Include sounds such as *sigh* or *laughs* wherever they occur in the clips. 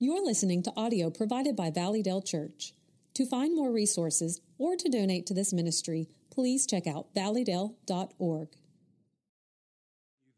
You're listening to audio provided by Valleydale Church. To find more resources or to donate to this ministry, please check out valleydale.org.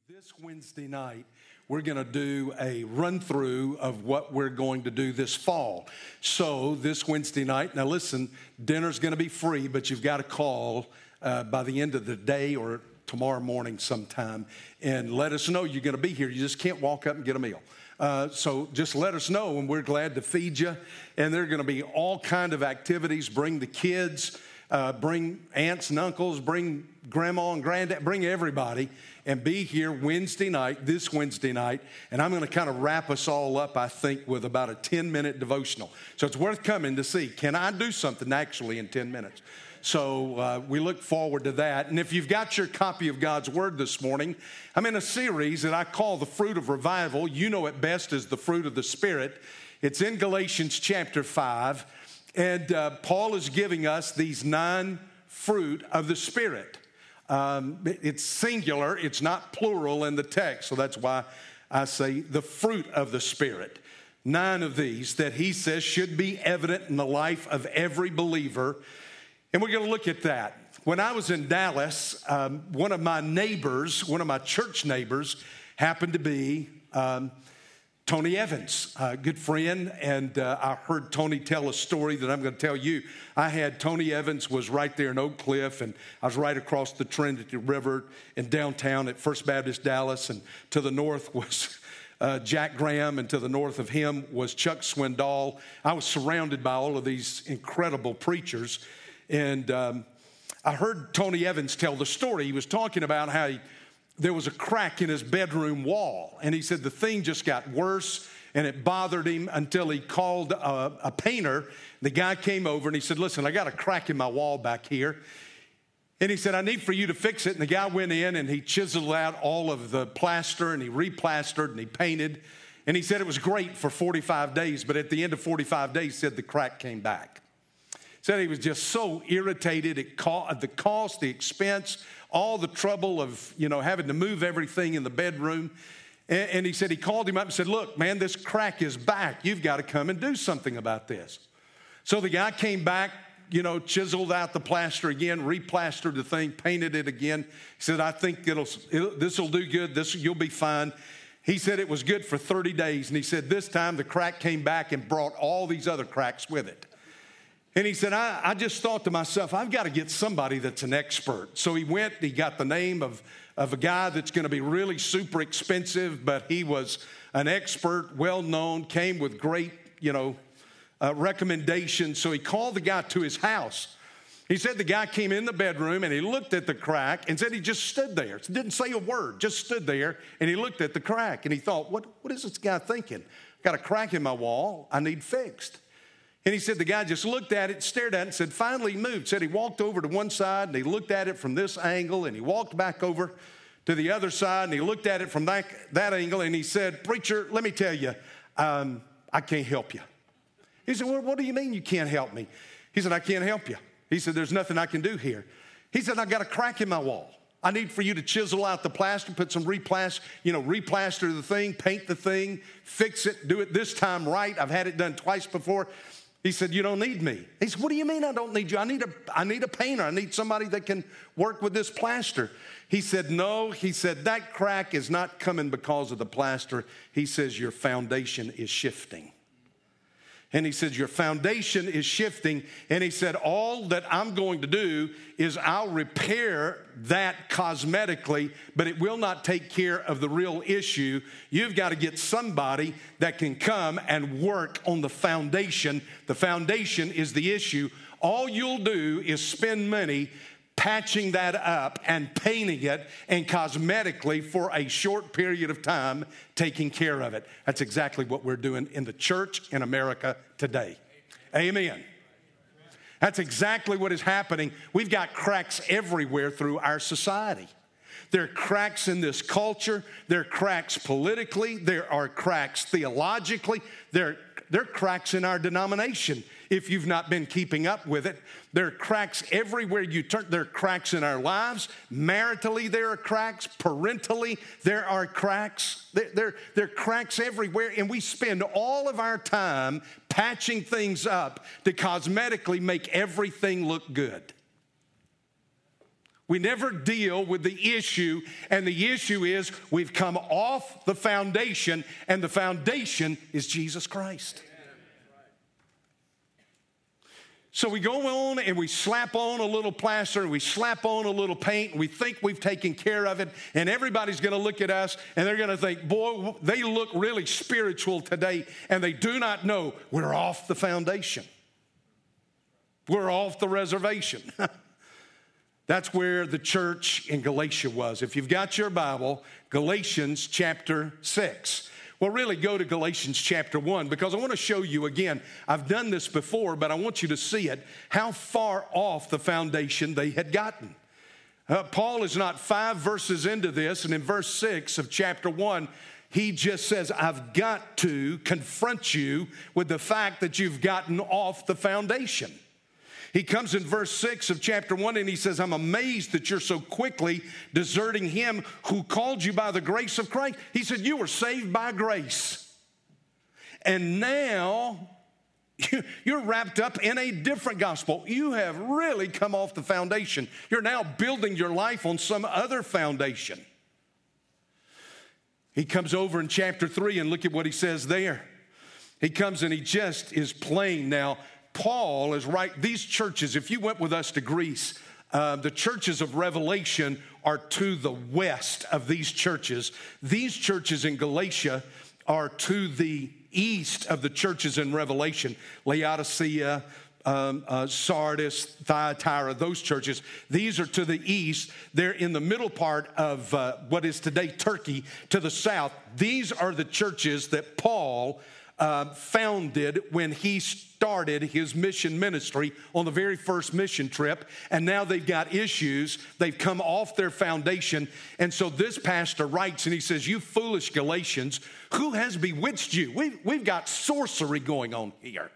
This Wednesday night, we're going to do a run through of what we're going to do this fall. So, this Wednesday night, now listen, dinner's going to be free, but you've got to call uh, by the end of the day or tomorrow morning sometime and let us know you're going to be here. You just can't walk up and get a meal. Uh, so just let us know, and we're glad to feed you. And there are going to be all kind of activities. Bring the kids, uh, bring aunts and uncles, bring grandma and granddad, bring everybody, and be here Wednesday night, this Wednesday night. And I'm going to kind of wrap us all up, I think, with about a 10 minute devotional. So it's worth coming to see. Can I do something actually in 10 minutes? So uh, we look forward to that. And if you've got your copy of God's Word this morning, I'm in a series that I call The Fruit of Revival. You know it best as the fruit of the Spirit. It's in Galatians chapter 5. And uh, Paul is giving us these nine fruit of the Spirit. Um, it's singular, it's not plural in the text. So that's why I say the fruit of the Spirit. Nine of these that he says should be evident in the life of every believer and we're going to look at that. When I was in Dallas, um, one of my neighbors, one of my church neighbors, happened to be um, Tony Evans, a good friend. And uh, I heard Tony tell a story that I'm going to tell you. I had Tony Evans was right there in Oak Cliff, and I was right across the Trinity River in downtown at First Baptist Dallas, and to the north *laughs* was. Uh, Jack Graham, and to the north of him was Chuck Swindoll. I was surrounded by all of these incredible preachers. And um, I heard Tony Evans tell the story. He was talking about how he, there was a crack in his bedroom wall. And he said the thing just got worse and it bothered him until he called a, a painter. The guy came over and he said, Listen, I got a crack in my wall back here. And he said, I need for you to fix it. And the guy went in and he chiseled out all of the plaster and he replastered and he painted. And he said it was great for 45 days, but at the end of 45 days, said the crack came back. Said he was just so irritated at the cost, the expense, all the trouble of, you know, having to move everything in the bedroom. And he said he called him up and said, Look, man, this crack is back. You've got to come and do something about this. So the guy came back, you know, chiseled out the plaster again, replastered the thing, painted it again. He said, I think it'll, it'll this will do good. This you'll be fine. He said it was good for 30 days. And he said this time the crack came back and brought all these other cracks with it. And he said, I, I, just thought to myself, I've got to get somebody that's an expert. So he went, he got the name of, of a guy that's going to be really super expensive, but he was an expert, well known, came with great, you know, uh, recommendations. So he called the guy to his house. He said the guy came in the bedroom and he looked at the crack and said he just stood there. Didn't say a word, just stood there and he looked at the crack and he thought, what, what is this guy thinking? Got a crack in my wall, I need fixed. And he said the guy just looked at it, stared at it, and said, finally moved. Said he walked over to one side and he looked at it from this angle and he walked back over to the other side and he looked at it from that, that angle and he said, Preacher, let me tell you, um, I can't help you. He said, well, What do you mean you can't help me? He said, I can't help you. He said, There's nothing I can do here. He said, I got a crack in my wall. I need for you to chisel out the plaster, put some replaster, you know, replaster the thing, paint the thing, fix it, do it this time right. I've had it done twice before. He said, You don't need me. He said, What do you mean I don't need you? I need a, I need a painter. I need somebody that can work with this plaster. He said, No. He said, That crack is not coming because of the plaster. He says, Your foundation is shifting. And he said, Your foundation is shifting. And he said, All that I'm going to do is I'll repair that cosmetically, but it will not take care of the real issue. You've got to get somebody that can come and work on the foundation. The foundation is the issue. All you'll do is spend money patching that up and painting it and cosmetically for a short period of time taking care of it. That's exactly what we're doing in the church in America today. Amen. That's exactly what is happening. We've got cracks everywhere through our society. There are cracks in this culture. There are cracks politically. There are cracks theologically. There, there are cracks in our denomination if you've not been keeping up with it. There are cracks everywhere you turn. There are cracks in our lives. Maritally, there are cracks. Parentally, there are cracks. There, there, there are cracks everywhere. And we spend all of our time patching things up to cosmetically make everything look good. We never deal with the issue, and the issue is we've come off the foundation, and the foundation is Jesus Christ. So we go on and we slap on a little plaster and we slap on a little paint and we think we've taken care of it, and everybody's gonna look at us and they're gonna think, boy, they look really spiritual today, and they do not know we're off the foundation. We're off the reservation. *laughs* That's where the church in Galatia was. If you've got your Bible, Galatians chapter 6. Well, really go to Galatians chapter 1 because I want to show you again. I've done this before, but I want you to see it how far off the foundation they had gotten. Uh, Paul is not five verses into this, and in verse 6 of chapter 1, he just says, I've got to confront you with the fact that you've gotten off the foundation. He comes in verse 6 of chapter 1 and he says, I'm amazed that you're so quickly deserting him who called you by the grace of Christ. He said, You were saved by grace. And now *laughs* you're wrapped up in a different gospel. You have really come off the foundation. You're now building your life on some other foundation. He comes over in chapter 3 and look at what he says there. He comes and he just is plain now. Paul is right. These churches, if you went with us to Greece, uh, the churches of Revelation are to the west of these churches. These churches in Galatia are to the east of the churches in Revelation Laodicea, um, uh, Sardis, Thyatira, those churches. These are to the east. They're in the middle part of uh, what is today Turkey to the south. These are the churches that Paul uh, founded when he started his mission ministry on the very first mission trip. And now they've got issues. They've come off their foundation. And so this pastor writes and he says, You foolish Galatians, who has bewitched you? We've, we've got sorcery going on here.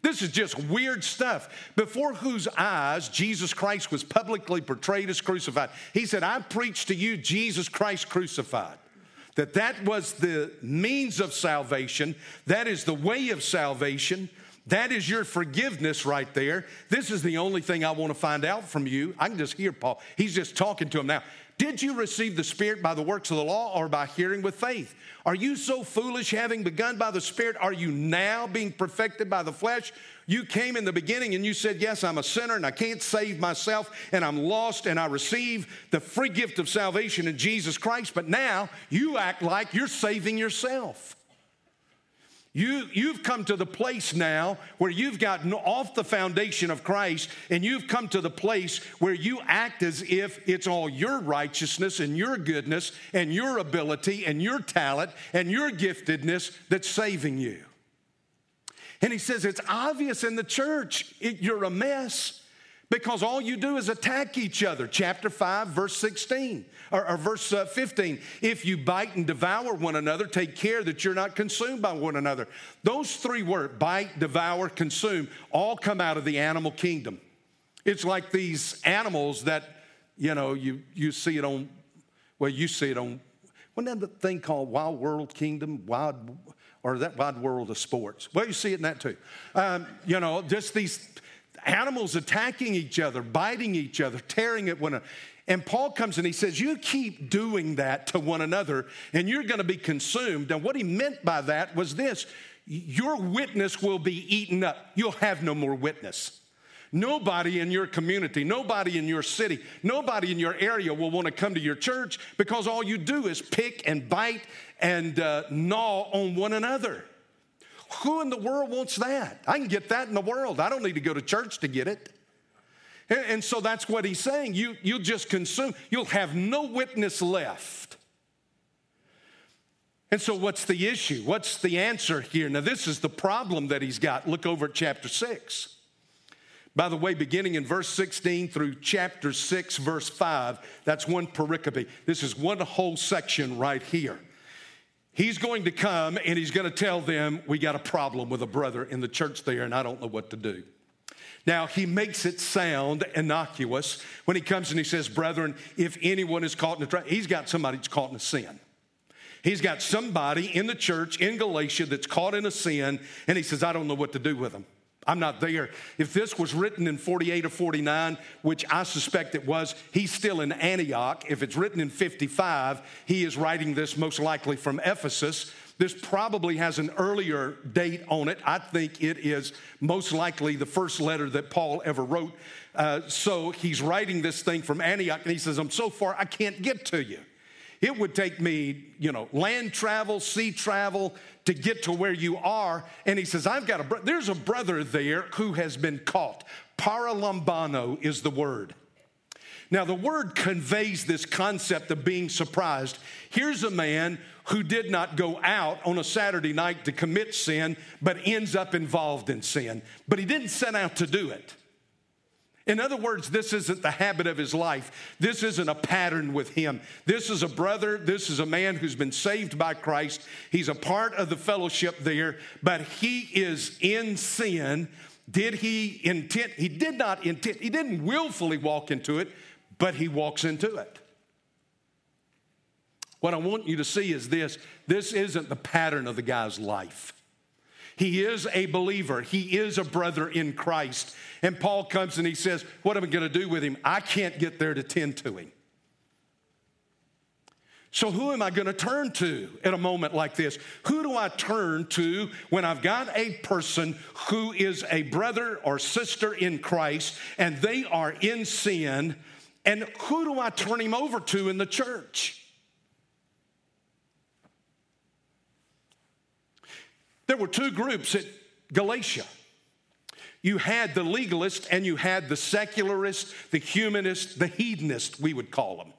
This is just weird stuff. Before whose eyes Jesus Christ was publicly portrayed as crucified. He said, I preach to you Jesus Christ crucified that that was the means of salvation, that is the way of salvation. That is your forgiveness right there. This is the only thing I want to find out from you. I can just hear Paul. He's just talking to him now. Did you receive the Spirit by the works of the law or by hearing with faith? Are you so foolish, having begun by the Spirit? Are you now being perfected by the flesh? You came in the beginning and you said, Yes, I'm a sinner and I can't save myself and I'm lost and I receive the free gift of salvation in Jesus Christ, but now you act like you're saving yourself. You, you've come to the place now where you've gotten off the foundation of Christ and you've come to the place where you act as if it's all your righteousness and your goodness and your ability and your talent and your giftedness that's saving you. And he says, It's obvious in the church, it, you're a mess because all you do is attack each other. Chapter 5, verse 16, or, or verse uh, 15. If you bite and devour one another, take care that you're not consumed by one another. Those three words, bite, devour, consume, all come out of the animal kingdom. It's like these animals that, you know, you, you see it on, well, you see it on, wasn't that the thing called Wild World Kingdom? Wild, or that Wide World of Sports? Well, you see it in that too. Um, you know, just these animals attacking each other, biting each other, tearing at one another. And Paul comes and he says, You keep doing that to one another and you're going to be consumed. And what he meant by that was this your witness will be eaten up. You'll have no more witness. Nobody in your community, nobody in your city, nobody in your area will want to come to your church because all you do is pick and bite and uh, gnaw on one another. Who in the world wants that? I can get that in the world. I don't need to go to church to get it. And, and so that's what he's saying. You, you'll just consume, you'll have no witness left. And so, what's the issue? What's the answer here? Now, this is the problem that he's got. Look over at chapter 6. By the way, beginning in verse 16 through chapter 6, verse 5, that's one pericope. This is one whole section right here. He's going to come and he's going to tell them, We got a problem with a brother in the church there, and I don't know what to do. Now, he makes it sound innocuous when he comes and he says, Brethren, if anyone is caught in a trap, he's got somebody that's caught in a sin. He's got somebody in the church in Galatia that's caught in a sin, and he says, I don't know what to do with them. I'm not there. If this was written in 48 or 49, which I suspect it was, he's still in Antioch. If it's written in 55, he is writing this most likely from Ephesus. This probably has an earlier date on it. I think it is most likely the first letter that Paul ever wrote. Uh, so he's writing this thing from Antioch, and he says, I'm so far, I can't get to you. It would take me, you know, land travel, sea travel to get to where you are. And he says, I've got a, bro- there's a brother there who has been caught. Paralambano is the word. Now, the word conveys this concept of being surprised. Here's a man who did not go out on a Saturday night to commit sin, but ends up involved in sin. But he didn't set out to do it. In other words, this isn't the habit of his life. This isn't a pattern with him. This is a brother. This is a man who's been saved by Christ. He's a part of the fellowship there, but he is in sin. Did he intend? He did not intend, he didn't willfully walk into it, but he walks into it. What I want you to see is this this isn't the pattern of the guy's life. He is a believer. He is a brother in Christ. And Paul comes and he says, What am I going to do with him? I can't get there to tend to him. So, who am I going to turn to at a moment like this? Who do I turn to when I've got a person who is a brother or sister in Christ and they are in sin? And who do I turn him over to in the church? There were two groups at Galatia. You had the legalist and you had the secularist, the humanist, the hedonist, we would call them.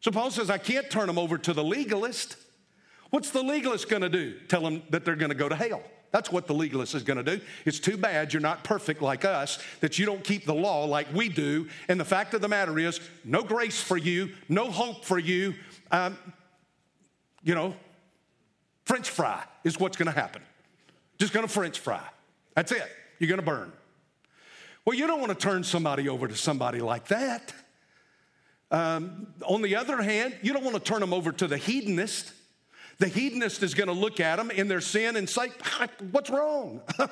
So Paul says, I can't turn them over to the legalist. What's the legalist to do? Tell them that they're to go to hell. That's what the legalist is going to do. It's too bad you're not perfect like us, that you don't keep the law like we do. And the fact of the matter is, no grace for you, no hope for you. Um, you know, French fry is what's to happen. Just to French fry. That's it. You're to burn. Well, you don't want to turn somebody over to somebody like that. Um, on the other hand, you don't want to turn them over to the hedonist. The hedonist is to look at them in their sin and say, What's wrong? *laughs*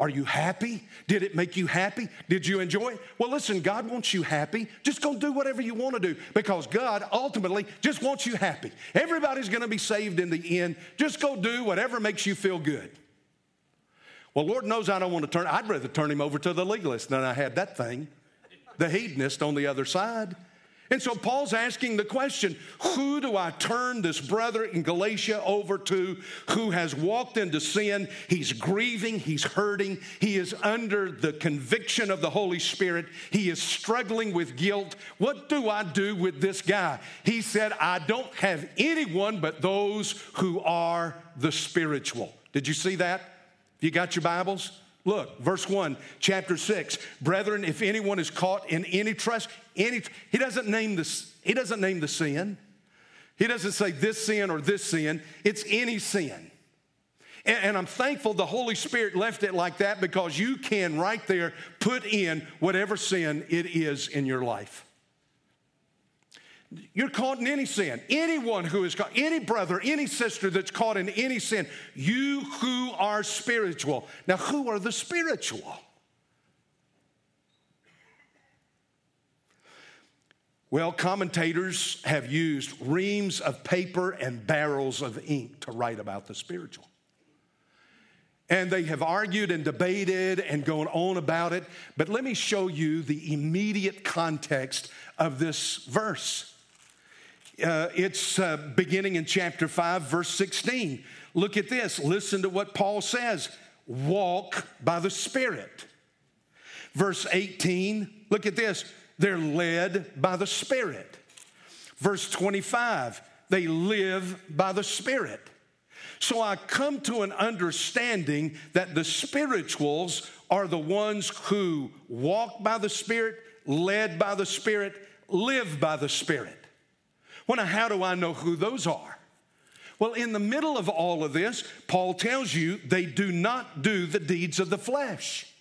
Are you happy? Did it make you happy? Did you enjoy it? Well, listen, God wants you happy. Just go do whatever you want to do because God ultimately just wants you happy. Everybody's going to be saved in the end. Just go do whatever makes you feel good. Well, Lord knows I don't want to turn, I'd rather turn him over to the legalist than I had that thing, the hedonist on the other side. And so Paul's asking the question who do I turn this brother in Galatia over to who has walked into sin? He's grieving, he's hurting, he is under the conviction of the Holy Spirit, he is struggling with guilt. What do I do with this guy? He said, I don't have anyone but those who are the spiritual. Did you see that? You got your Bibles? Look, verse 1, chapter 6. Brethren, if anyone is caught in any trust, any he doesn't name this, he doesn't name the sin. He doesn't say this sin or this sin. It's any sin. And, and I'm thankful the Holy Spirit left it like that because you can right there put in whatever sin it is in your life. You're caught in any sin. Anyone who is caught, any brother, any sister that's caught in any sin, you who are spiritual. Now, who are the spiritual? Well, commentators have used reams of paper and barrels of ink to write about the spiritual. And they have argued and debated and gone on about it. But let me show you the immediate context of this verse. Uh, it's uh, beginning in chapter 5, verse 16. Look at this. Listen to what Paul says walk by the Spirit. Verse 18, look at this. They're led by the Spirit. Verse 25, they live by the Spirit. So I come to an understanding that the spirituals are the ones who walk by the Spirit, led by the Spirit, live by the Spirit. Well, now, how do I know who those are? Well, in the middle of all of this, Paul tells you they do not do the deeds of the flesh.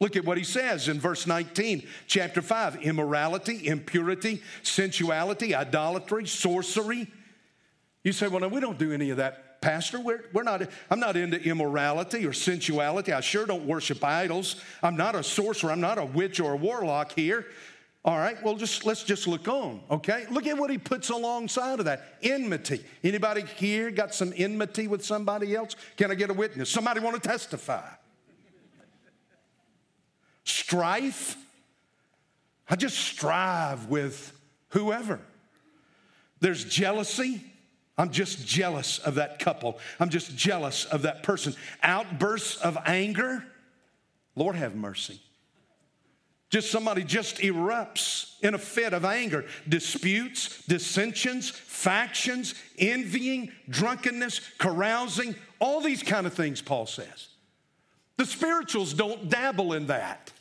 Look at what he says in verse 19, chapter 5 immorality, impurity, sensuality, idolatry, sorcery. You say, well, no, we don't do any of that, Pastor. We're, we're not, I'm not into immorality or sensuality. I sure don't worship idols. I'm not a sorcerer. I'm not a witch or a warlock here. All right, well, just let's just look on, okay? Look at what he puts alongside of that. Enmity. Anybody here got some enmity with somebody else? Can I get a witness? Somebody want to testify? Strife. I just strive with whoever. There's jealousy. I'm just jealous of that couple. I'm just jealous of that person. Outbursts of anger. Lord have mercy. Just somebody just erupts in a fit of anger. Disputes, dissensions, factions, envying, drunkenness, carousing, all these kind of things, Paul says. The spirituals don't dabble in that.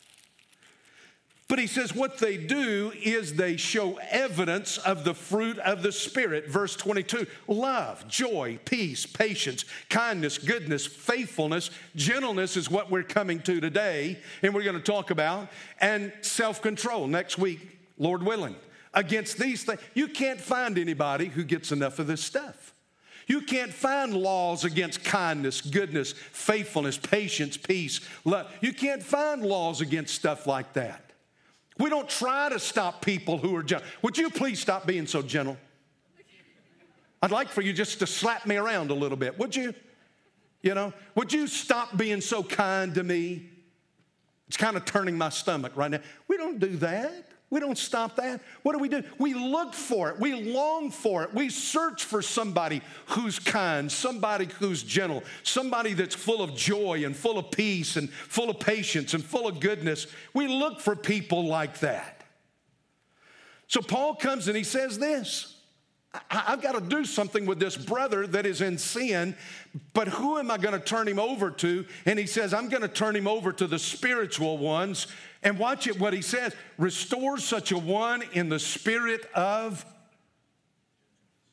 But he says what they do is they show evidence of the fruit of the Spirit. Verse 22 love, joy, peace, patience, kindness, goodness, faithfulness, gentleness is what we're coming to today, and we're going to talk about, and self control next week, Lord willing. Against these things, you can't find anybody who gets enough of this stuff. You can't find laws against kindness, goodness, faithfulness, patience, peace, love. You can't find laws against stuff like that. We don't try to stop people who are gentle. Would you please stop being so gentle? I'd like for you just to slap me around a little bit, would you? You know, would you stop being so kind to me? It's kind of turning my stomach right now. We don't do that. We don't stop that. What do we do? We look for it. We long for it. We search for somebody who's kind, somebody who's gentle, somebody that's full of joy and full of peace and full of patience and full of goodness. We look for people like that. So Paul comes and he says this I've got to do something with this brother that is in sin, but who am I going to turn him over to? And he says, I'm going to turn him over to the spiritual ones and watch it what he says restore such a one in the spirit of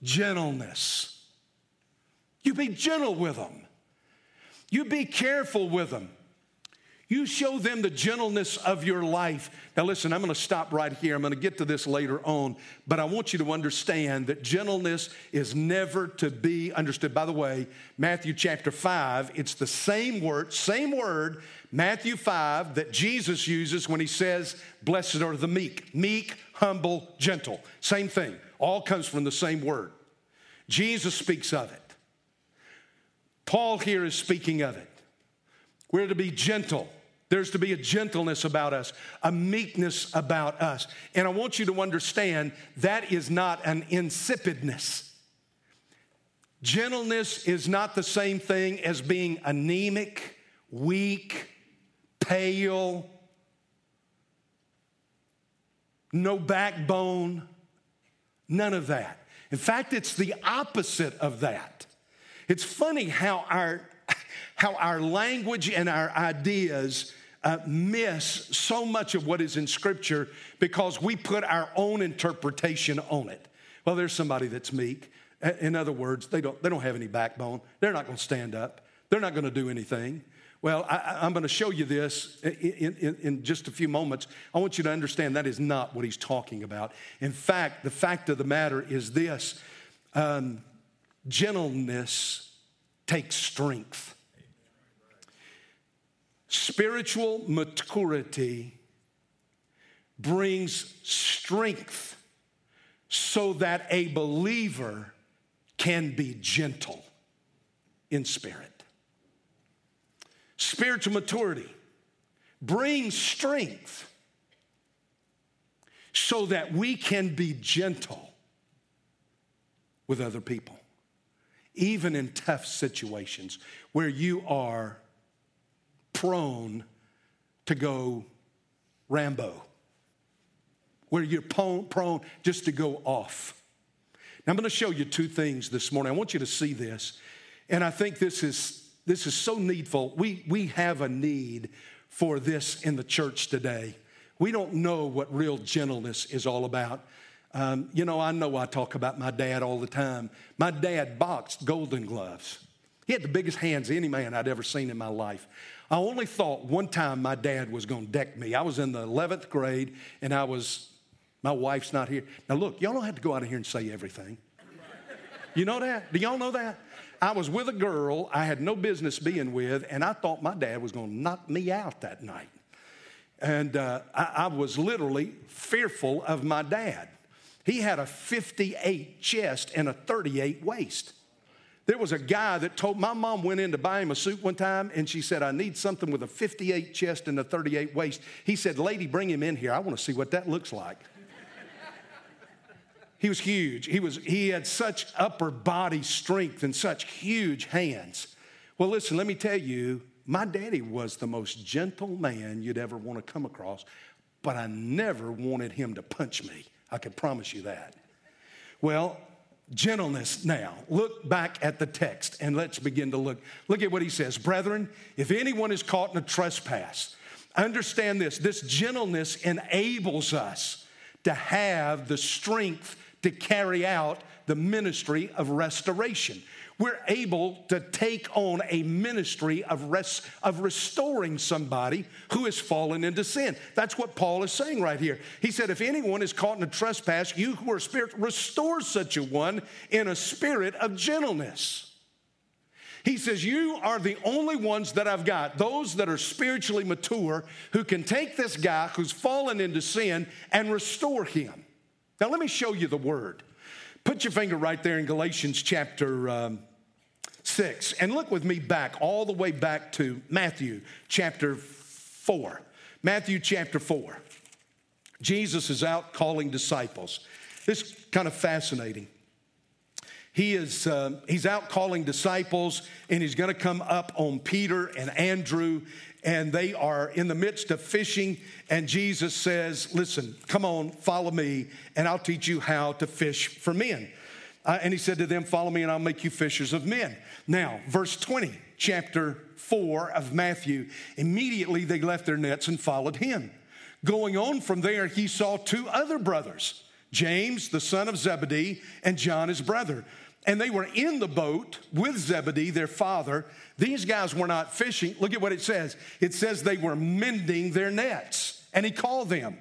gentleness. You be gentle with them, you be careful with them. You show them the gentleness of your life. Now, listen, I'm going to stop right here. I'm going to get to this later on, but I want you to understand that gentleness is never to be understood. By the way, Matthew chapter 5, it's the same word, same word, Matthew 5, that Jesus uses when he says, Blessed are the meek. Meek, humble, gentle. Same thing. All comes from the same word. Jesus speaks of it. Paul here is speaking of it. We're to be gentle. There's to be a gentleness about us, a meekness about us. And I want you to understand that is not an insipidness. Gentleness is not the same thing as being anemic, weak, pale, no backbone, none of that. In fact, it's the opposite of that. It's funny how our, *laughs* how our language and our ideas uh, miss so much of what is in Scripture because we put our own interpretation on it. Well, there's somebody that's meek. In other words, they don't, they don't have any backbone. They're not going to stand up. They're not going to do anything. Well, I, am going to show you this in, in, in, just a few moments. I want you to understand that is not what he's talking about. In fact, the fact of the matter is this um, gentleness takes strength. Spiritual maturity brings strength so that a believer can be gentle in spirit. Spiritual maturity brings strength so that we can be gentle with other people, even in tough situations where you are prone to go Rambo, where you're prone just to go off. Now, I'm going to show you two things this morning. I want you to see this. And I think this is, this is so needful. We, we have a need for this in the church today. We don't know what real gentleness is all about. Um, you know, I know I talk about my dad all the time. My dad boxed golden gloves. He had the biggest hands any man I'd ever seen in my life. I only thought one time my dad was going to deck me. I was in the 11th grade and I was, my wife's not here. Now, look, y'all don't have to go out of here and say everything. You know that? Do y'all know that? I was with a girl I had no business being with, and I thought my dad was going to knock me out that night. And uh, I, I was literally fearful of my dad. He had a 58 chest and a 38 waist. There was a guy that told my mom went in to buy him a suit one time and she said, I need something with a 58 chest and a 38 waist. He said, Lady, bring him in here. I want to see what that looks like. he was huge. He, was, he had such upper body strength and such huge hands. Well, listen, let me tell you, my daddy was the most gentle man you'd ever want to come across, but I never wanted him to punch me. I can promise you that. Well, gentleness now. Look back at the text and let's begin to look. Look at what he says. Brethren, if anyone is caught in a trespass, understand this this gentleness enables us to have the strength to carry out the ministry of restoration we're able to take on a ministry of, rest, of restoring somebody who has fallen into sin. That's what Paul is saying right here. He said, If anyone is caught in a trespass, you who are spirit, restore such a one in a spirit of gentleness. He says, You are the only ones that I've got, those that are spiritually mature, who can take this guy who's fallen into sin and restore him. Now, let me show you the word. Put your finger right there in Galatians chapter um, 6. And look with me back, all the way back to Matthew chapter 4. Matthew chapter 4. Jesus is out calling disciples. This is kind of fascinating. He is uh, he's out calling disciples, and he's going to come up on Peter and Andrew, and they are in the midst of fishing. And Jesus says, "Listen, come on, follow me, and I'll teach you how to fish for men." Uh, and he said to them, Follow me, and I'll make you fishers of men. Now, verse 20, chapter 4 of Matthew. Immediately they left their nets and followed him. Going on from there, he saw two other brothers, James, the son of Zebedee, and John, his brother. And they were in the boat with Zebedee, their father. These guys were not fishing. Look at what it says it says they were mending their nets. And he called them.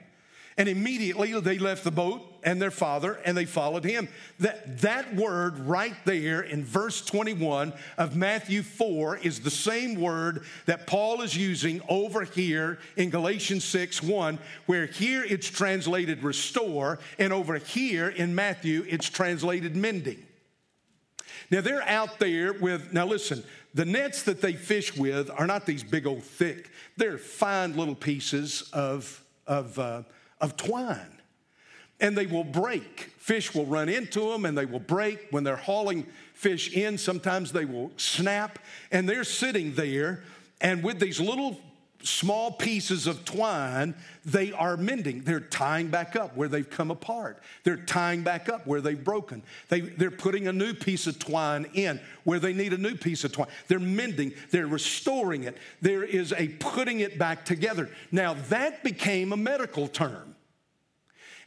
And immediately they left the boat and their father and they followed him. That, that word right there in verse 21 of Matthew 4 is the same word that Paul is using over here in Galatians 6 1, where here it's translated restore, and over here in Matthew it's translated mending. Now they're out there with, now listen, the nets that they fish with are not these big old thick, they're fine little pieces of, of, uh, of twine and they will break. Fish will run into them and they will break. When they're hauling fish in, sometimes they will snap, and they're sitting there, and with these little small pieces of twine, they are mending. They're tying back up where they've come apart. They're tying back up where they've broken. They, they're putting a new piece of twine in where they need a new piece of twine. They're mending, they're restoring it. There is a putting it back together. Now, that became a medical term.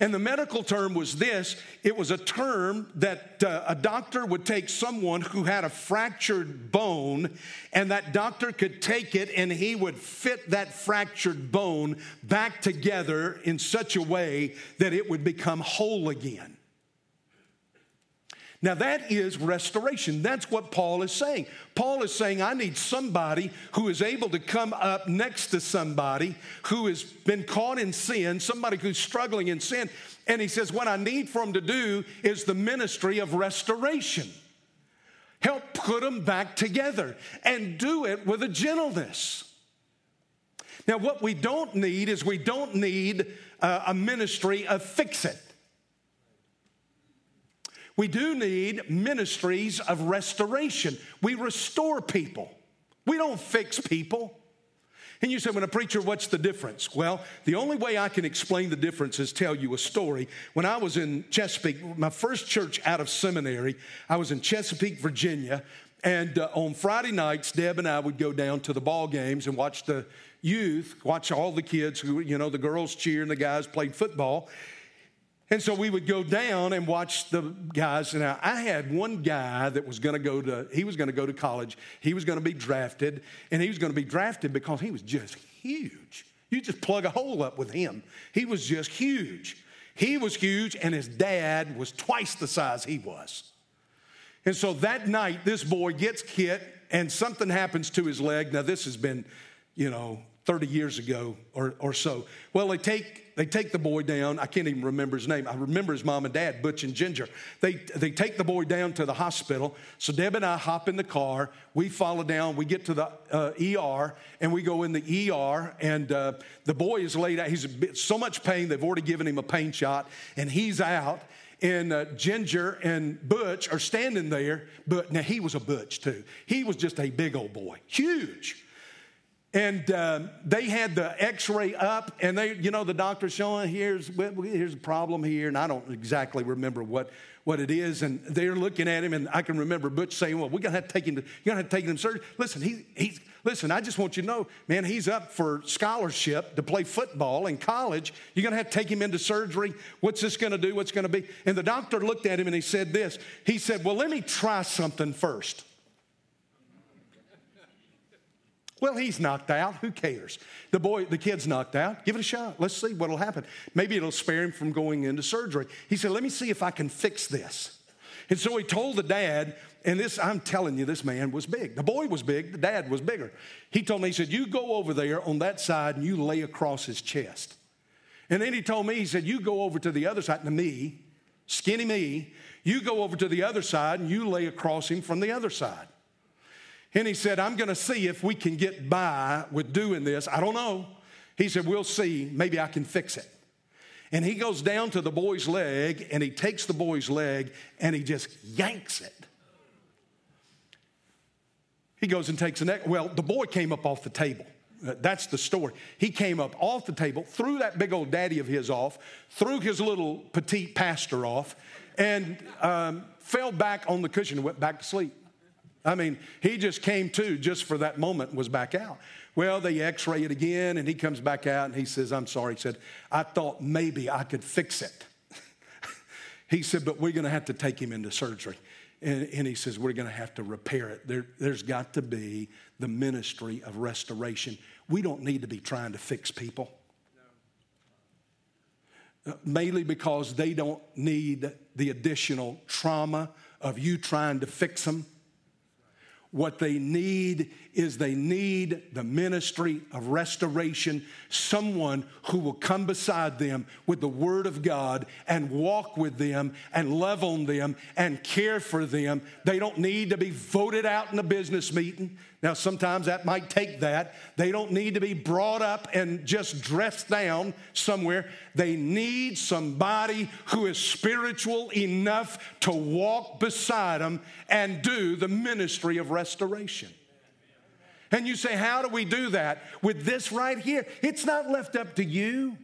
And the medical term was this it was a term that uh, a doctor would take someone who had a fractured bone, and that doctor could take it and he would fit that fractured bone back together in such a way that it would become whole again. Now, that is restoration. That's what Paul is saying. Paul is saying, I need somebody who is able to come up next to somebody who has been caught in sin, somebody who's struggling in sin. And he says, What I need for him to do is the ministry of restoration. Help put them back together and do it with a gentleness. Now, what we don't need is we don't need uh, a ministry of fix it. We do need ministries of restoration. We restore people, we don't fix people. And you say, when a preacher, what's the difference? Well, the only way I can explain the difference is tell you a story. When I was in Chesapeake, my first church out of seminary, I was in Chesapeake, Virginia, And uh, on Friday nights, Deb and I would go down to the ball games and watch the youth, watch all the kids who, you know, the girls cheer and the guys played football. And so we would go down and watch the guys. And I had one guy that was going to go to, he was going to go to college. He was going to be drafted. And he was going to be drafted because he was just huge. You just plug a hole up with him. He was just huge. He was huge, and his dad was twice the size he was. And so that night, this boy gets hit, and something happens to his leg. Now, this has been, you know, 30 years ago or, or so. Well, they take, they take the boy down. I can't even remember his name. I remember his mom and dad, Butch and Ginger. They, they take the boy down to the hospital. So Deb and I hop in the car. We follow down. We get to the uh, ER and we go in the ER. And uh, the boy is laid out. He's in so much pain. They've already given him a pain shot and he's out. And uh, Ginger and Butch are standing there, but now he was a Butch too. He was just a big old boy, huge. And um, they had the x ray up, and they, you know, the doctor showing here's, here's a problem here, and I don't exactly remember what, what it is. And they're looking at him, and I can remember Butch saying, Well, we're going to have to take him to, you're going to have to take him to surgery. Listen, he, he's, listen, I just want you to know, man, he's up for scholarship to play football in college. You're going to have to take him into surgery. What's this going to do? What's going to be? And the doctor looked at him and he said this. He said, Well, let me try something first. Well, he's knocked out. Who cares? The boy, the kid's knocked out. Give it a shot. Let's see what'll happen. Maybe it'll spare him from going into surgery. He said, Let me see if I can fix this. And so he told the dad, and this, I'm telling you, this man was big. The boy was big, the dad was bigger. He told me, he said, You go over there on that side and you lay across his chest. And then he told me, he said, You go over to the other side, to me, skinny me, you go over to the other side and you lay across him from the other side. And he said, I'm going to see if we can get by with doing this. I don't know. He said, We'll see. Maybe I can fix it. And he goes down to the boy's leg and he takes the boy's leg and he just yanks it. He goes and takes the neck. Well, the boy came up off the table. Uh, that's the story. He came up off the table, threw that big old daddy of his off, threw his little petite pastor off, and um, fell back on the cushion and went back to sleep. I mean, he just came to just for that moment and was back out. Well, they x ray it again, and he comes back out and he says, I'm sorry. He said, I thought maybe I could fix it. *laughs* he said, but we're going to have to take him into surgery. And, and he says, we're going to have to repair it. There, there's got to be the ministry of restoration. We don't need to be trying to fix people. Uh, mainly because they don't need the additional trauma of you trying to fix them. What they need is they need the ministry of restoration, someone who will come beside them with the Word of God and walk with them and love on them and care for them. They don't need to be voted out in a business meeting. Now, sometimes that might take that. They don't need to be brought up and just dressed down somewhere. They need somebody who is spiritual enough to walk beside them and do the ministry of restoration. And you say, How do we do that? With this right here. It's not left up to you.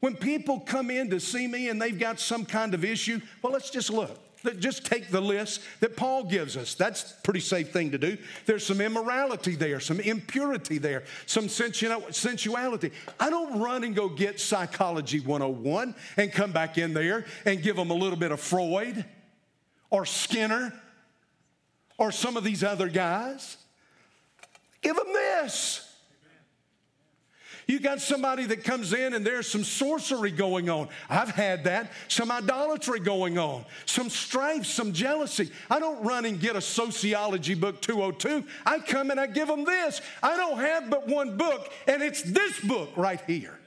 When people come in to see me and they've got some kind of issue, well, let's just look. Just take the list that Paul gives us. That's a pretty safe thing to do. There's some immorality there, some impurity there, some sensuality. I don't run and go get Psychology 101 and come back in there and give them a little bit of Freud or Skinner or some of these other guys. Give them this. You got somebody that comes in and there's some sorcery going on. I've had that. Some idolatry going on, some strife, some jealousy. I don't run and get a sociology book 202. I come and I give them this. I don't have but one book, and it's this book right here.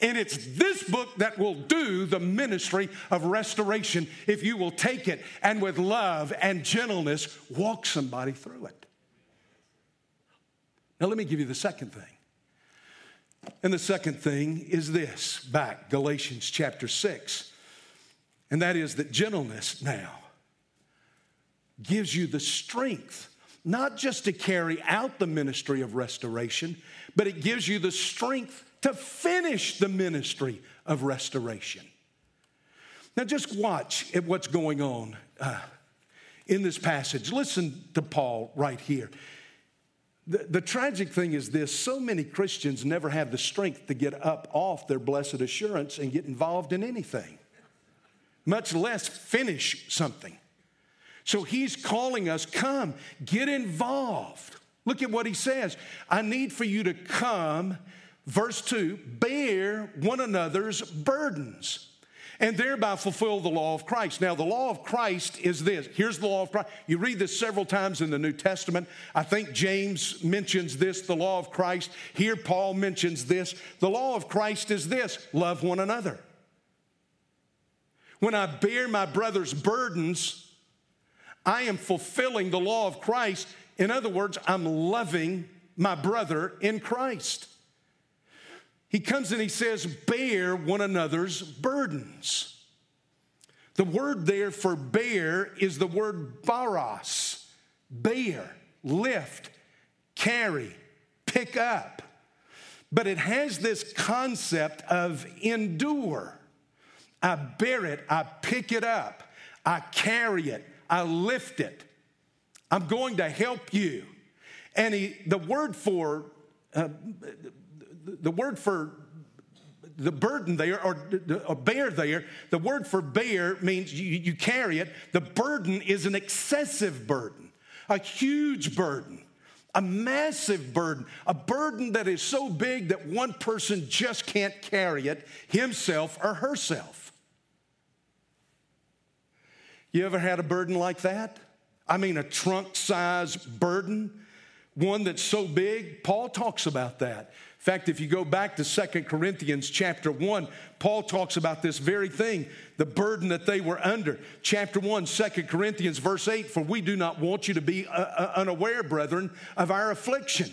And it's this book that will do the ministry of restoration if you will take it and with love and gentleness walk somebody through it. Now, let me give you the second thing. And the second thing is this back, Galatians chapter 6. And that is that gentleness now gives you the strength, not just to carry out the ministry of restoration, but it gives you the strength to finish the ministry of restoration. Now, just watch at what's going on uh, in this passage. Listen to Paul right here. The, the, tragic thing is this so many Christians never have the strength to get up off their blessed assurance and get involved in anything, much less finish something. So he's calling us come, get involved. Look at what he says. I need for you to come, verse 2, bear one another's burdens and thereby fulfill the law of Christ. Now, the law of Christ is this. Here's the law of Christ. You read this several times in the New Testament. I think James mentions this, the law of Christ. Here, Paul mentions this. The law of Christ is this love one another. When I bear my brother's burdens, I am fulfilling the law of Christ. In other words, I'm loving my brother in Christ he comes and he says, Bear one another's burdens. The word there for bear is the word baros, bear, lift, carry, pick up. But it has this concept of endure. I bear it, I pick it up, I carry it, I lift it. I'm going to help you. And he, the word for uh, the word for the burden there or bear there, the word for bear means you, you carry it. The burden is an excessive burden, a huge burden, a massive burden, a burden that is so big that one person just can't carry it himself or herself. You ever had a burden like that? I mean, a trunk size burden, one that's so big. Paul talks about that fact, if you go back to Second Corinthians chapter 1, Paul talks about this very thing, the burden that they were under. Chapter 1, 2 Corinthians, verse 8 For we do not want you to be uh, uh, unaware, brethren, of our affliction,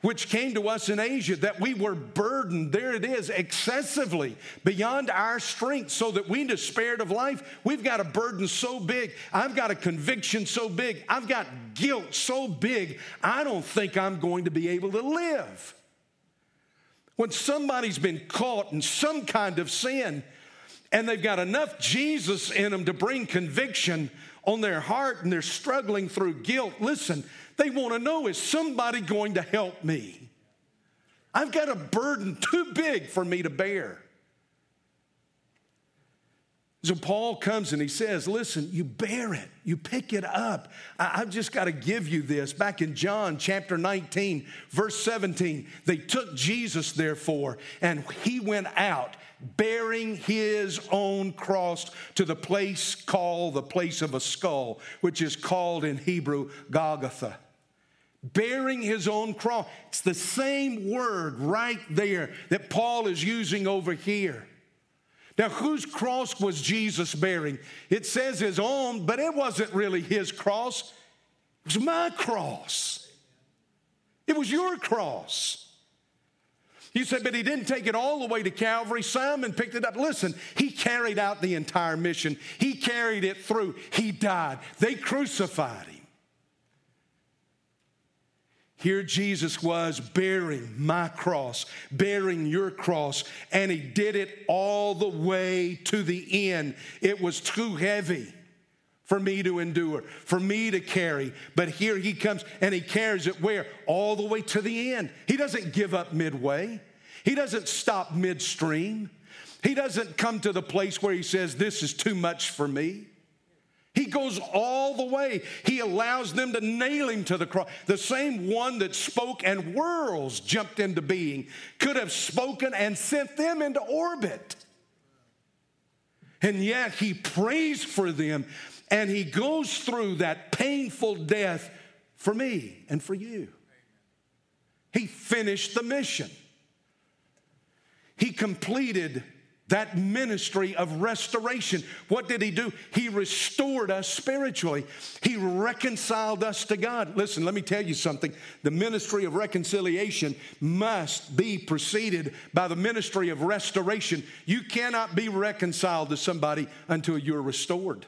which came to us in Asia, that we were burdened, there it is, excessively beyond our strength, so that we despaired of life. We've got a burden so big. I've got a conviction so big. I've got guilt so big. I don't think I'm going to be able to live. When somebody's been caught in some kind of sin and they've got enough Jesus in them to bring conviction on their heart and they're struggling through guilt, listen, they want to know is somebody going to help me? I've got a burden too big for me to bear. So Paul comes and he says, Listen, you bear it, you pick it up. I, have just got to give you this. Back in John chapter 19, verse 17, they took Jesus, therefore, and he went out bearing his own cross to the place called the place of a skull, which is called in Hebrew Golgotha bearing his own cross. It's the same word right there that Paul is using over here. Now, whose cross was Jesus bearing? It says his own, but it wasn't really his cross. It was my cross. It was your cross. You said, but he didn't take it all the way to Calvary. Simon picked it up. Listen, he carried out the entire mission, he carried it through. He died. They crucified him. Here Jesus was bearing my cross, bearing your cross, and he did it all the way to the end. It was too heavy for me to endure, for me to carry. But here he comes and he carries it where? All the way to the end. He doesn't give up midway, he doesn't stop midstream. He doesn't come to the place where he says, This is too much for me. He goes all the way. He allows them to nail him to the cross. The same one that spoke and worlds jumped into being could have spoken and sent them into orbit. And yet he prays for them and he goes through that painful death for me and for you. He finished the mission. He completed that ministry of restoration. What did he do? He restored us spiritually. He reconciled us to God. Listen, let me tell you something. The ministry of reconciliation must be preceded by the ministry of restoration. You cannot be reconciled to somebody until you're restored.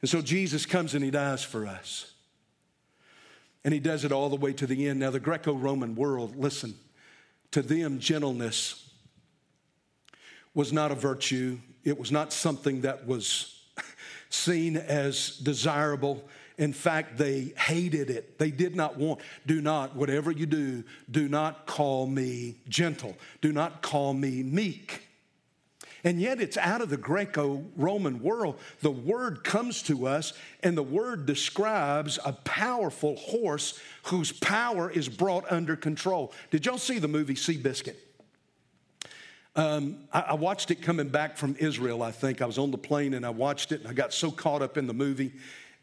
And so Jesus comes and he dies for us. And he does it all the way to the end. Now, the Greco Roman world, listen, to them, gentleness was not a virtue, It was not something that was *laughs* seen as desirable. In fact, they hated it. They did not want, do not, whatever you do, do not call me gentle. Do not call me meek. And yet, it's out of the Greco Roman world. The word comes to us, and the word describes a powerful horse whose power is brought under control. Did y'all see the movie Seabiscuit? Um, I, I, watched it coming back from Israel, I think. I was on the plane and I watched it, and I got so caught up in the movie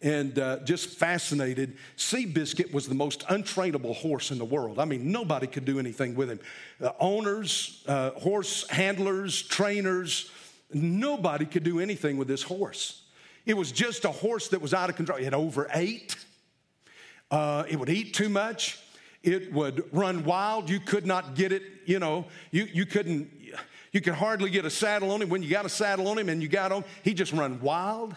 and uh, just fascinated. Seabiscuit was the most untrainable horse in the world. I mean, nobody could do anything with him. Uh, owners, uh, horse handlers, trainers, nobody could do anything with this horse. It was just a horse that was out of control. It overate, uh, it would eat too much, it would run wild. You could not get it, you know, you, you couldn't. You could hardly get a saddle on him. When you got a saddle on him and you got on, he just run wild.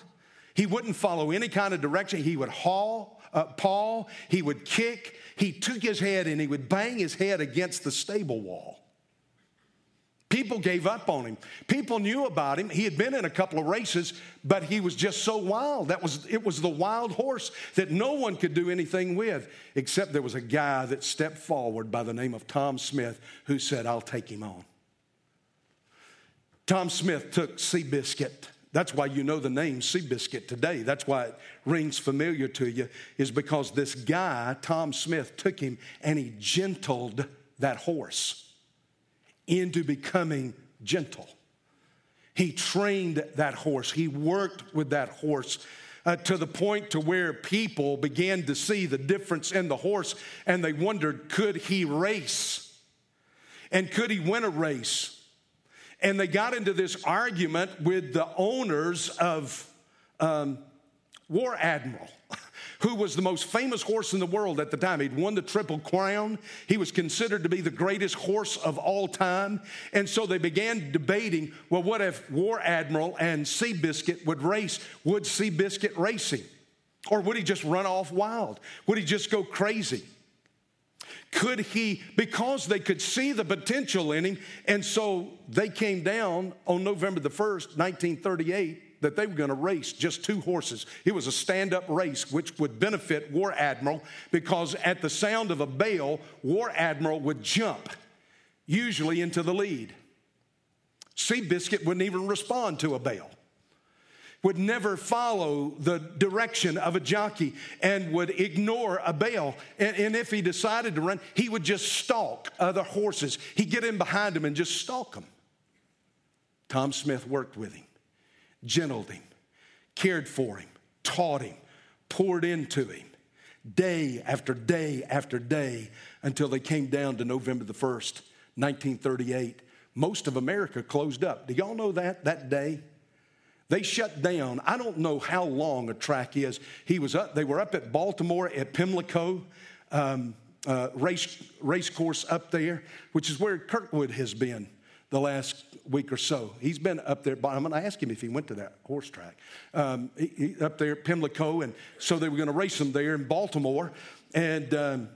He wouldn't follow any kind of direction. He would haul, uh, paw, he would kick. He took his head and he would bang his head against the stable wall. People gave up on him. People knew about him. He had been in a couple of races, but he was just so wild. That was it was the wild horse that no one could do anything with, except there was a guy that stepped forward by the name of Tom Smith who said, I'll take him on. Tom Smith took Seabiscuit that's why you know the name Seabiscuit today. That's why it rings familiar to you, is because this guy, Tom Smith, took him and he gentled that horse into becoming gentle. He trained that horse, he worked with that horse. Uh, to the point to where people began to see the difference in the horse and they wondered could he race and could he win a race and they got into this argument with the owners of um, War Admiral, *laughs* who was the most famous horse in the world at the time. He'd won the Triple Crown. He was considered to be the greatest horse of all time. And so they began debating well, what if War Admiral and Seabiscuit would race? Would Seabiscuit race him? Or would he just run off wild? Would he just go crazy? Could he, because they could see the potential in him, and so they came down on November the 1st, 1938, that they were going to race just two horses. It was a stand up race, which would benefit War Admiral because at the sound of a bell, War Admiral would jump, usually into the lead. Seabiscuit wouldn't even respond to a bell would never follow the direction of a jockey and would ignore a bell. And, and, if he decided to run, he would just stalk other horses. He'd get in behind them and just stalk them. Tom Smith worked with him, gentled him, cared for him, taught him, poured into him day after day after day until they came down to November the 1st, 1938. Most of America closed up. Do y'all know that that day? They shut down. I don't know how long a track is. He was up, they were up at Baltimore at Pimlico um, uh, race, race course up there, which is where Kirkwood has been the last week or so. He's been up there. I'm going to ask him if he went to that horse track. Um, he, he, up there at Pimlico, and so they were going to race him there in Baltimore. And um,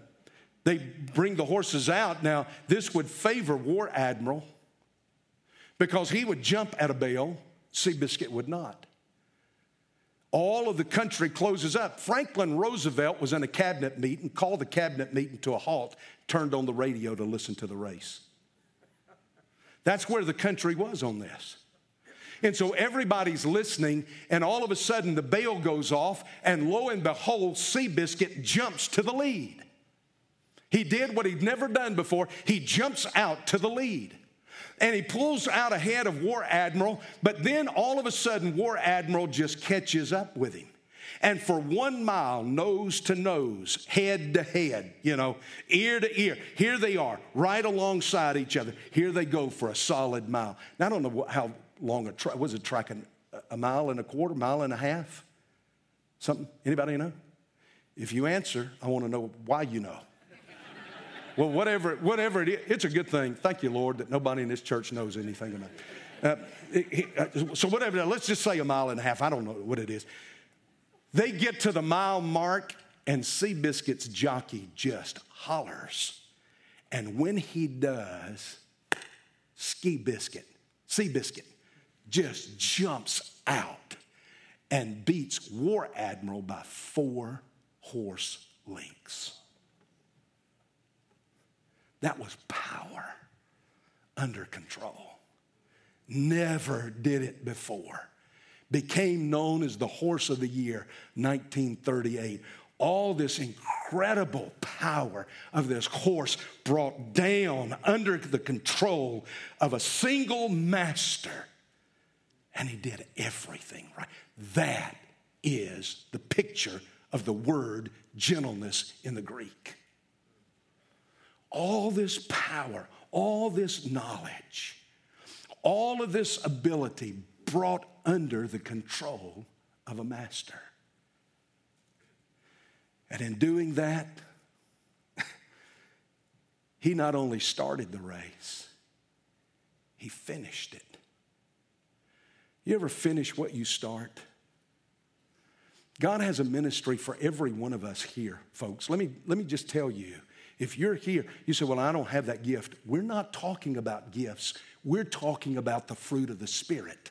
they bring the horses out. Now, this would favor War Admiral because he would jump at a bell Seabiscuit would not. All of the country closes up. Franklin Roosevelt was in a cabinet meeting, called the cabinet meeting to a halt, turned on the radio to listen to the race. That's where the country was on this. And so everybody's listening, and all of a sudden the bell goes off, and lo and behold, Seabiscuit jumps to the lead. He did what he'd never done before. He jumps out to the lead and he pulls out ahead of War Admiral, but then all of a sudden, War Admiral just catches up with him. And for one mile, nose to nose, head to head, you know, ear to ear, here they are, right alongside each other. Here they go for a solid mile. Now, I don't know how long a track was it tracking a mile and a quarter, mile and a half? Something? Anybody know? If you answer, I want to know why you know. Well, whatever, whatever it is, it's a good thing. Thank you, Lord, that nobody in this church knows anything about it. Uh, it, uh, so, whatever, let's just say a mile and a half. I don't know what it is. They get to the mile mark, and Seabiscuit's jockey just hollers. And when he does, Ski Biscuit, Seabiscuit, just jumps out and beats War Admiral by four horse lengths. That was power under control. Never did it before. Became known as the horse of the year, 1938 all this incredible power of this horse brought down under the control of a single master. And he did everything right. That is the picture of the word gentleness in the Greek. All this power, all this knowledge, all of this ability brought under the control of a master. And in doing that, *laughs* he not only started the race, he finished it. You ever finish what you start? God has a ministry for every one of us here, folks. Let me, let me just tell you if you're here, you say, Well, I don't have that gift. We're not talking about gifts, we're talking about the fruit of the Spirit.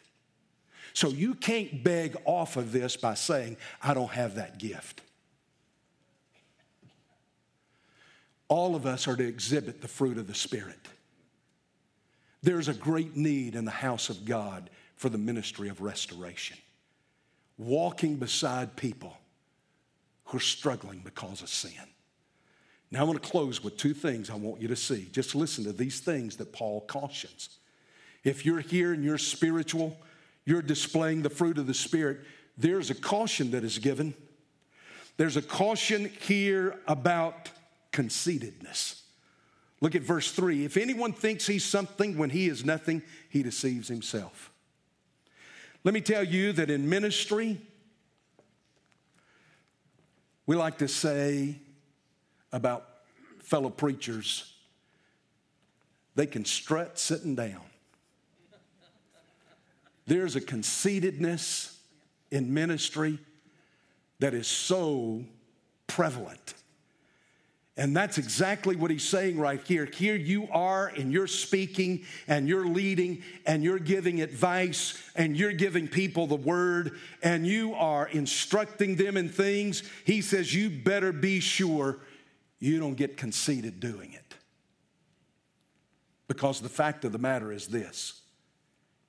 So you can't beg off of this by saying, I don't have that gift. all of us are to exhibit the fruit of the Spirit. There's a great need in the house of God for the ministry of restoration. Walking beside people who are struggling because of sin. Now, I want to close with two things I want you to see. Just listen to these things that Paul cautions. If you're here and you're spiritual, you're displaying the fruit of the Spirit, there's a caution that is given. There's a caution here about conceitedness. Look at verse 3. If anyone thinks he's something when he is nothing, he deceives himself. Let me tell you that in ministry, we like to say about fellow preachers, they can strut sitting down. There's a conceitedness in ministry that is so prevalent. And that's exactly what he's saying right here. Here you are, and you're speaking, and you're leading, and you're giving advice, and you're giving people the word, and you are instructing them in things. He says, You better be sure you don't get conceited doing it. Because the fact of the matter is this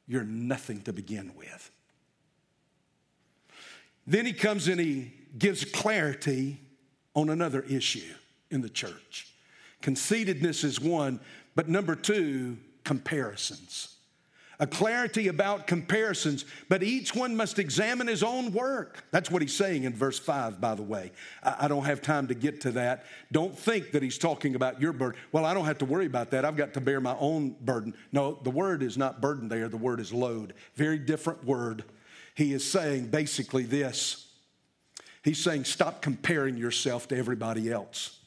you're nothing to begin with. Then he comes and he gives clarity on another issue in the church. Conceitedness is one, but number two, comparisons. A clarity about comparisons, but each one must examine his own work. That's what he's saying in verse 5, by the way. I don't have time to get to that. Don't think that he's talking about your burden. Well, I don't have to worry about that. I've got to bear my own burden. No, the word is not burden there, the word is load. Very different word. He is saying basically this He's saying, stop comparing yourself to everybody else.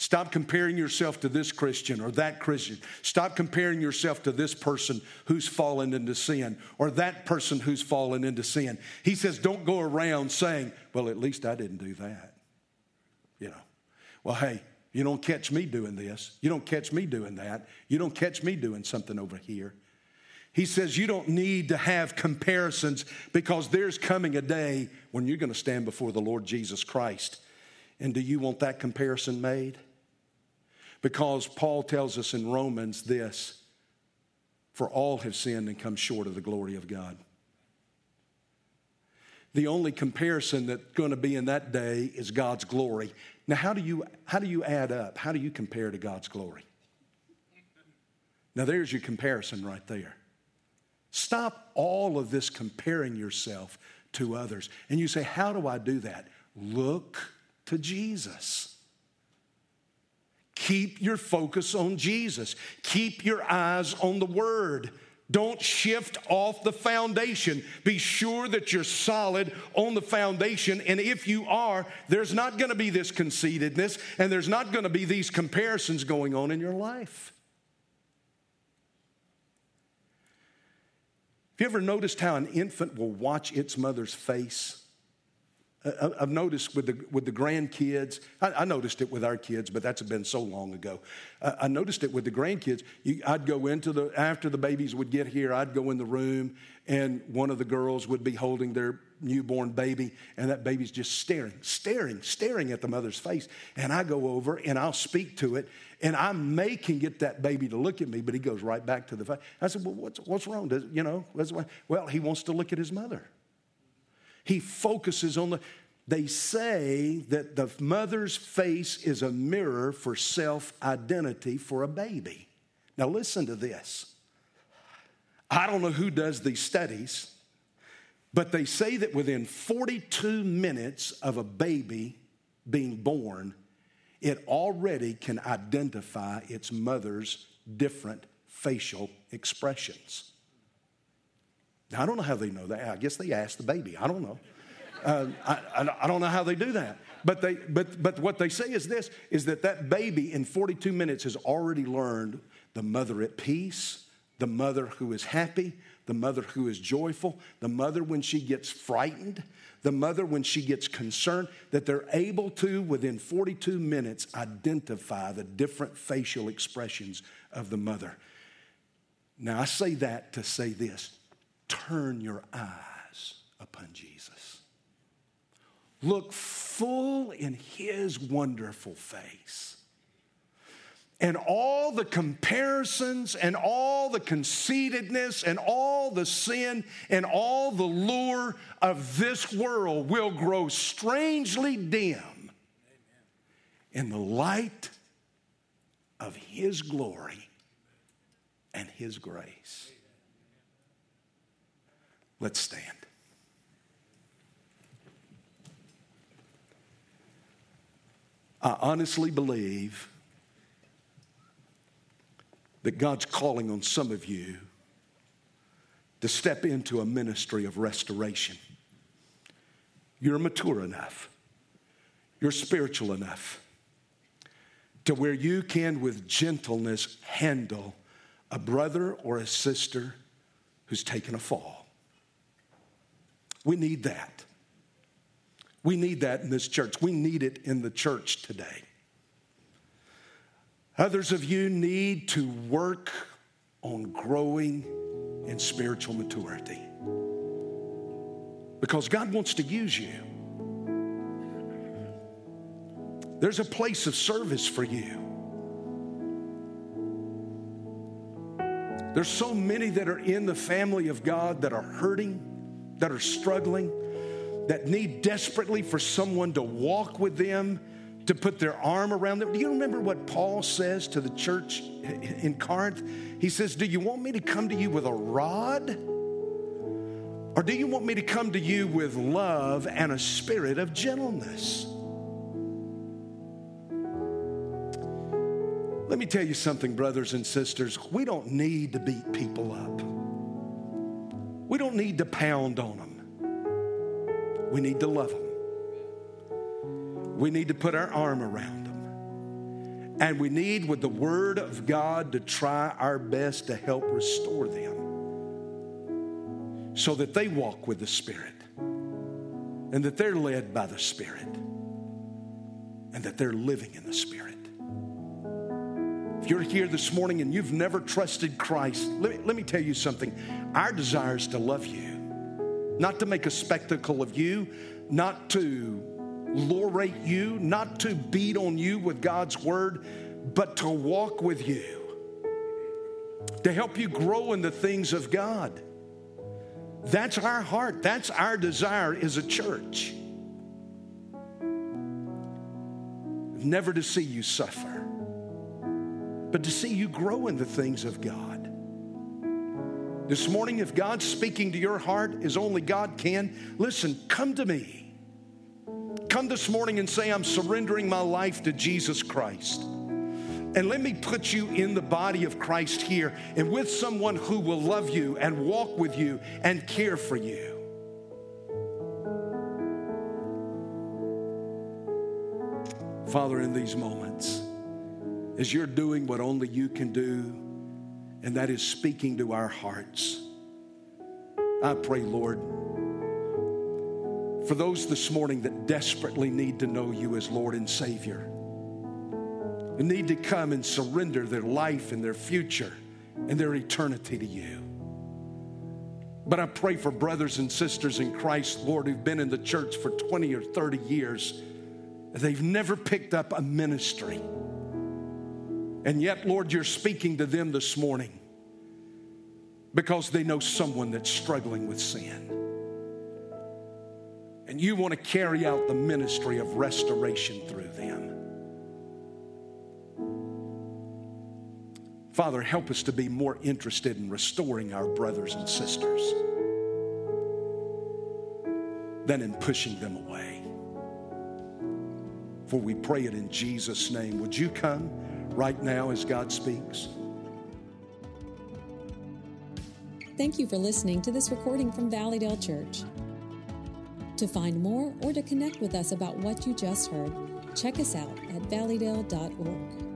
Stop comparing yourself to this Christian or that Christian. Stop comparing yourself to this person who's fallen into sin or that person who's fallen into sin. He says, don't go around saying, well, at least I didn't do that. You know, well, hey, you don't catch me doing this. You don't catch me doing that. You don't catch me doing something over here. He says you don't need to have comparisons because there's coming a day when you're going to stand before the Lord Jesus Christ. And do you want that comparison made? Because Paul tells us in Romans this for all have sinned and come short of the glory of God. The only comparison that's going to be in that day is God's glory. Now, how do you, how do you add up? How do you compare to God's glory? Now, there's your comparison right there. Stop all of this comparing yourself to others. And you say, How do I do that? Look to Jesus. Keep your focus on Jesus. Keep your eyes on the Word. Don't shift off the foundation. Be sure that you're solid on the foundation. And if you are, there's not going to be this conceitedness and there's not going to be these comparisons going on in your life. Have you ever noticed how an infant will watch its mother's face? I've noticed with the, with the grandkids, I, I, noticed it with our kids, but that's been so long ago. I noticed it with the grandkids. You, I'd go into the, after the babies would get here, I'd go in the room and one of the girls would be holding their newborn baby and that baby's just staring, staring, staring at the mother's face. And I go over and I'll speak to it and I may can get that baby to look at me, but he goes right back to the face. I said, well, what's, what's wrong? Does, you know, well, he wants to look at his mother. He focuses on the, they say that the mother's face is a mirror for self identity for a baby. Now, listen to this. I don't know who does these studies, but they say that within 42 minutes of a baby being born, it already can identify its mother's different facial expressions. I don't know how they know that. I guess they asked the baby. I don't know. Uh, I, I, don't know how they do that. But, they, but, but what they say is this, is that that baby in 42 minutes has already learned the mother at peace, the mother who is happy, the mother who is joyful, the mother when she gets frightened, the mother when she gets concerned, that they're able to, within 42 minutes, identify the different facial expressions of the mother. Now, I say that to say this turn your eyes upon Jesus. Look full in his wonderful face. And all the comparisons and all the conceitedness and all the sin and all the lure of this world will grow strangely dim in the light of His glory and His grace. Let's stand. I honestly believe that God's calling on some of you to step into a ministry of restoration. You're mature enough, you're spiritual enough to where you can, with gentleness, handle a brother or a sister who's taken a fall. We need that. We need that in this church. We need it in the church today. Others of you need to work on growing in spiritual maturity because God wants to use you. There's a place of service for you. There's so many that are in the family of God that are hurting, that are struggling that need desperately for someone to walk with them, to put their arm around them. Do you remember what Paul says to the church in Corinth? He says, Do you want me to come to you with a rod? Or do you want me to come to you with love and a spirit of gentleness? Let me tell you something, brothers and sisters. We don't need to beat people up. We don't need to pound on them. We need to love them. We need to put our arm around them. And we need, with the Word of God, to try our best to help restore them so that they walk with the Spirit and that they're led by the Spirit and that they're living in the Spirit. You're here this morning and you've never trusted Christ, let me, let me tell you something. Our desire is to love you not to make a spectacle of you, not to lorate you, not to beat on you with God's word, but to walk with you, to help you grow in the things of God. That's our heart. That's our desire as a church. Never to see you suffer, but to see you grow in the things of God. This morning, if God's speaking to your heart as only God can, listen, come to me. Come this morning and say, I'm surrendering my life to Jesus Christ. And let me put you in the body of Christ here and with someone who will love you and walk with you and care for you. Father, in these moments, as you're doing what only you can do, and that is speaking to our hearts. I pray, Lord, For those this morning that desperately need to know you as Lord and Savior, and need to come and surrender their life and their future and their eternity to you. But I pray for brothers and sisters in Christ, Lord, who've been in the church for 20 or 30 years. They've never picked up a ministry. And yet, Lord, you're speaking to them this morning because they know someone that's struggling with sin. And you want to carry out the ministry of restoration through them. Father, help us to be more interested in restoring our brothers and sisters than in pushing them away. For we pray it in Jesus' name. Would you come right now as God speaks? Thank you for listening to this recording from Valleydale Church. To find more or to connect with us about what you just heard, check us out at valleydale.org.